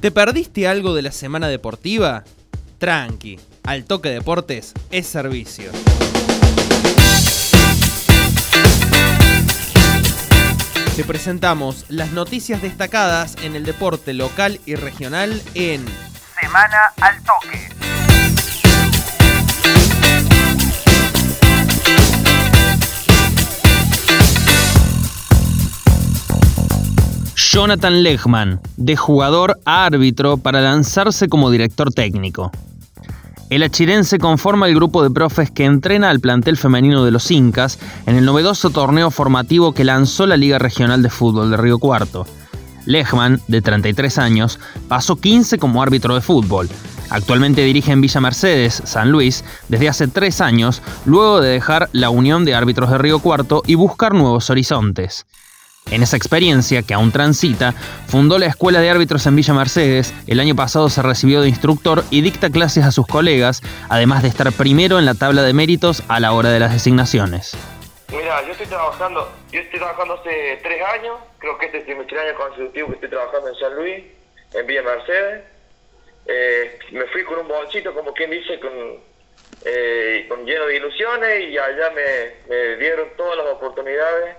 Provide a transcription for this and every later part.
¿Te perdiste algo de la semana deportiva? Tranqui, al toque deportes es servicio. Te presentamos las noticias destacadas en el deporte local y regional en Semana al Toque. Jonathan Lechman, de jugador a árbitro para lanzarse como director técnico. El achirense conforma el grupo de profes que entrena al plantel femenino de los Incas en el novedoso torneo formativo que lanzó la Liga Regional de Fútbol de Río Cuarto. Lechman, de 33 años, pasó 15 como árbitro de fútbol. Actualmente dirige en Villa Mercedes, San Luis, desde hace tres años, luego de dejar la Unión de Árbitros de Río Cuarto y buscar nuevos horizontes. En esa experiencia, que aún transita, fundó la Escuela de Árbitros en Villa Mercedes, el año pasado se recibió de instructor y dicta clases a sus colegas, además de estar primero en la tabla de méritos a la hora de las designaciones. Mira, yo estoy trabajando, yo estoy trabajando hace tres años, creo que este es el primer año consecutivo que estoy trabajando en San Luis, en Villa Mercedes. Eh, me fui con un bolsito, como quien dice, con, eh, con lleno de ilusiones y allá me, me dieron todas las oportunidades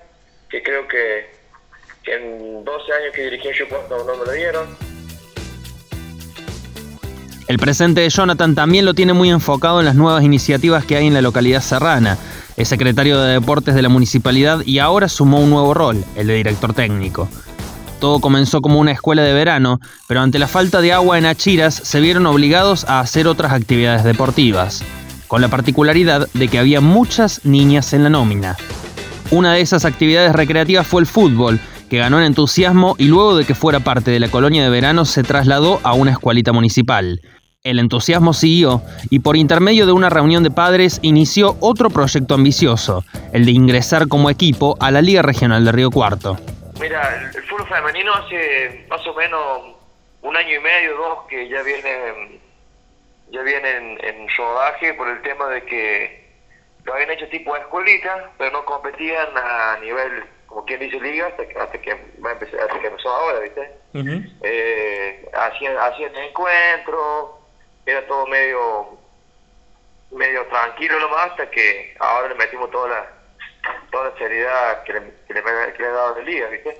que creo que, en 12 años que dirigí en no me lo dieron. El presente de Jonathan también lo tiene muy enfocado en las nuevas iniciativas que hay en la localidad serrana. Es secretario de Deportes de la municipalidad y ahora sumó un nuevo rol, el de director técnico. Todo comenzó como una escuela de verano, pero ante la falta de agua en Achiras se vieron obligados a hacer otras actividades deportivas, con la particularidad de que había muchas niñas en la nómina. Una de esas actividades recreativas fue el fútbol, que ganó en entusiasmo y luego de que fuera parte de la colonia de verano se trasladó a una escuelita municipal. El entusiasmo siguió y por intermedio de una reunión de padres inició otro proyecto ambicioso, el de ingresar como equipo a la Liga Regional de Río Cuarto. Mira, el fútbol femenino hace más o menos un año y medio, dos, que ya viene, ya viene en, en rodaje por el tema de que lo habían hecho tipo de escuelita, pero no competían a nivel, como quien dice, liga, hasta que, hasta que, hasta que empezó ahora, ¿viste? eh, hacían, hacían encuentros, era todo medio medio tranquilo nomás, hasta que ahora le metimos toda la, toda la seriedad que le, que le, que le he dado de liga, ¿viste?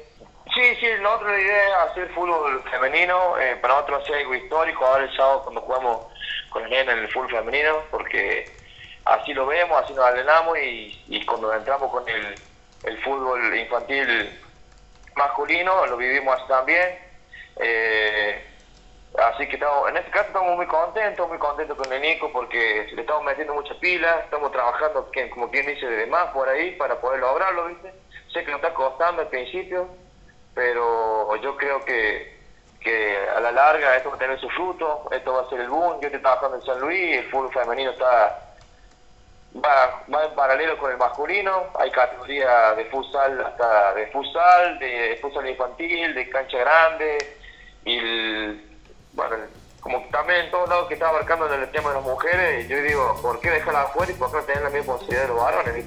Sí, sí, la otra idea es hacer fútbol femenino, eh, para nosotros hacer algo histórico, ahora el sábado cuando jugamos con el en el fútbol femenino, porque así lo vemos, así nos alenamos y, y cuando entramos con el, fútbol infantil masculino lo vivimos así también. Eh, así que estamos, en este caso estamos muy contentos, muy contentos con el Nico porque le estamos metiendo mucha pila, estamos trabajando, como quien dice, de más por ahí para poder lograrlo, ¿viste? Sé que nos está costando al principio, pero yo creo que, que a la larga esto va a tener su fruto, esto va a ser el boom. Yo estoy trabajando en San Luis, el fútbol femenino está va, va en paralelo con el masculino, hay categoría de futsal hasta de futsal, de futsal infantil, de cancha grande, y bueno, como también en todos lados que está abarcando en el tema de las mujeres, yo digo, ¿por qué dejarla afuera y por qué no tener la misma posibilidad de los varones?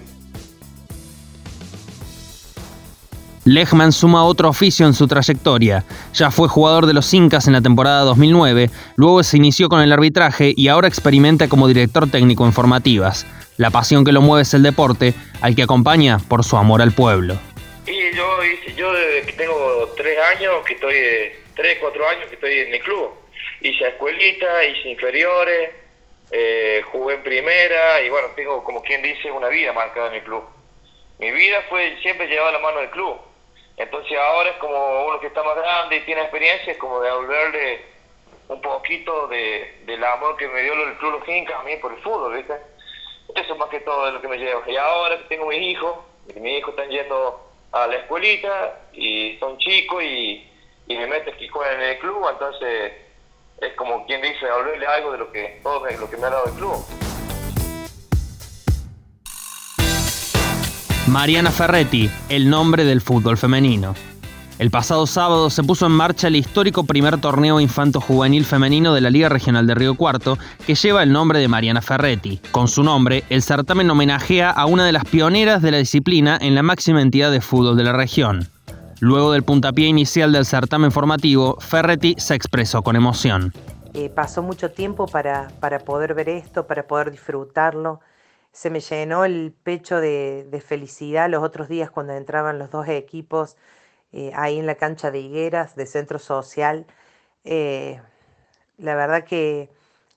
Lechman suma otro oficio en su trayectoria. Ya fue jugador de los Incas en la temporada 2009, luego se inició con el arbitraje y ahora experimenta como director técnico en formativas. La pasión que lo mueve es el deporte, al que acompaña por su amor al pueblo. Y yo, yo desde que tengo tres años, que estoy, tres, cuatro años que estoy en el club. Hice escuelita, hice inferiores, eh, jugué en primera y bueno, tengo como quien dice una vida marcada en el club. Mi vida fue siempre llevada a la mano del club. Entonces ahora es como uno que está más grande y tiene experiencia, es como devolverle un poquito de, del amor que me dio el Club Los Incas a mí por el fútbol, ¿viste? Eso más que todo es lo que me lleva. Y ahora que tengo mis hijos, mis hijos están yendo a la escuelita y son chicos y, y me meten que juegan en el club, entonces es como quien dice, devolverle algo de lo que todo lo que me ha dado el club. Mariana Ferretti, el nombre del fútbol femenino. El pasado sábado se puso en marcha el histórico primer torneo infanto-juvenil femenino de la Liga Regional de Río Cuarto, que lleva el nombre de Mariana Ferretti. Con su nombre, el certamen homenajea a una de las pioneras de la disciplina en la máxima entidad de fútbol de la región. Luego del puntapié inicial del certamen formativo, Ferretti se expresó con emoción. Eh, pasó mucho tiempo para, para, poder ver esto, para poder disfrutarlo. Se me llenó el pecho de, de felicidad los otros días cuando entraban los dos equipos eh, ahí en la cancha de Higueras, de Centro Social. Eh, la verdad que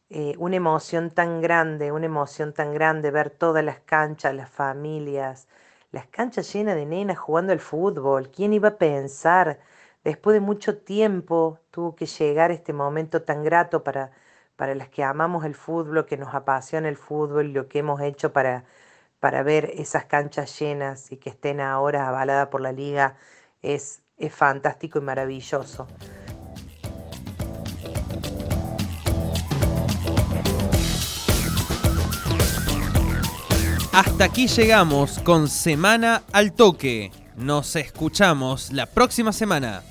eh, una emoción tan grande, una emoción tan grande ver todas las canchas, las familias, las canchas llenas de nenas jugando el fútbol. ¿Quién iba a pensar? Después de mucho tiempo tuvo que llegar este momento tan grato para, para las que amamos el fútbol, que nos apasiona el fútbol, lo que hemos hecho para, para ver esas canchas llenas y que estén ahora avaladas por la liga es, es fantástico y maravilloso. Hasta aquí llegamos con Semana al Toque. Nos escuchamos la próxima semana.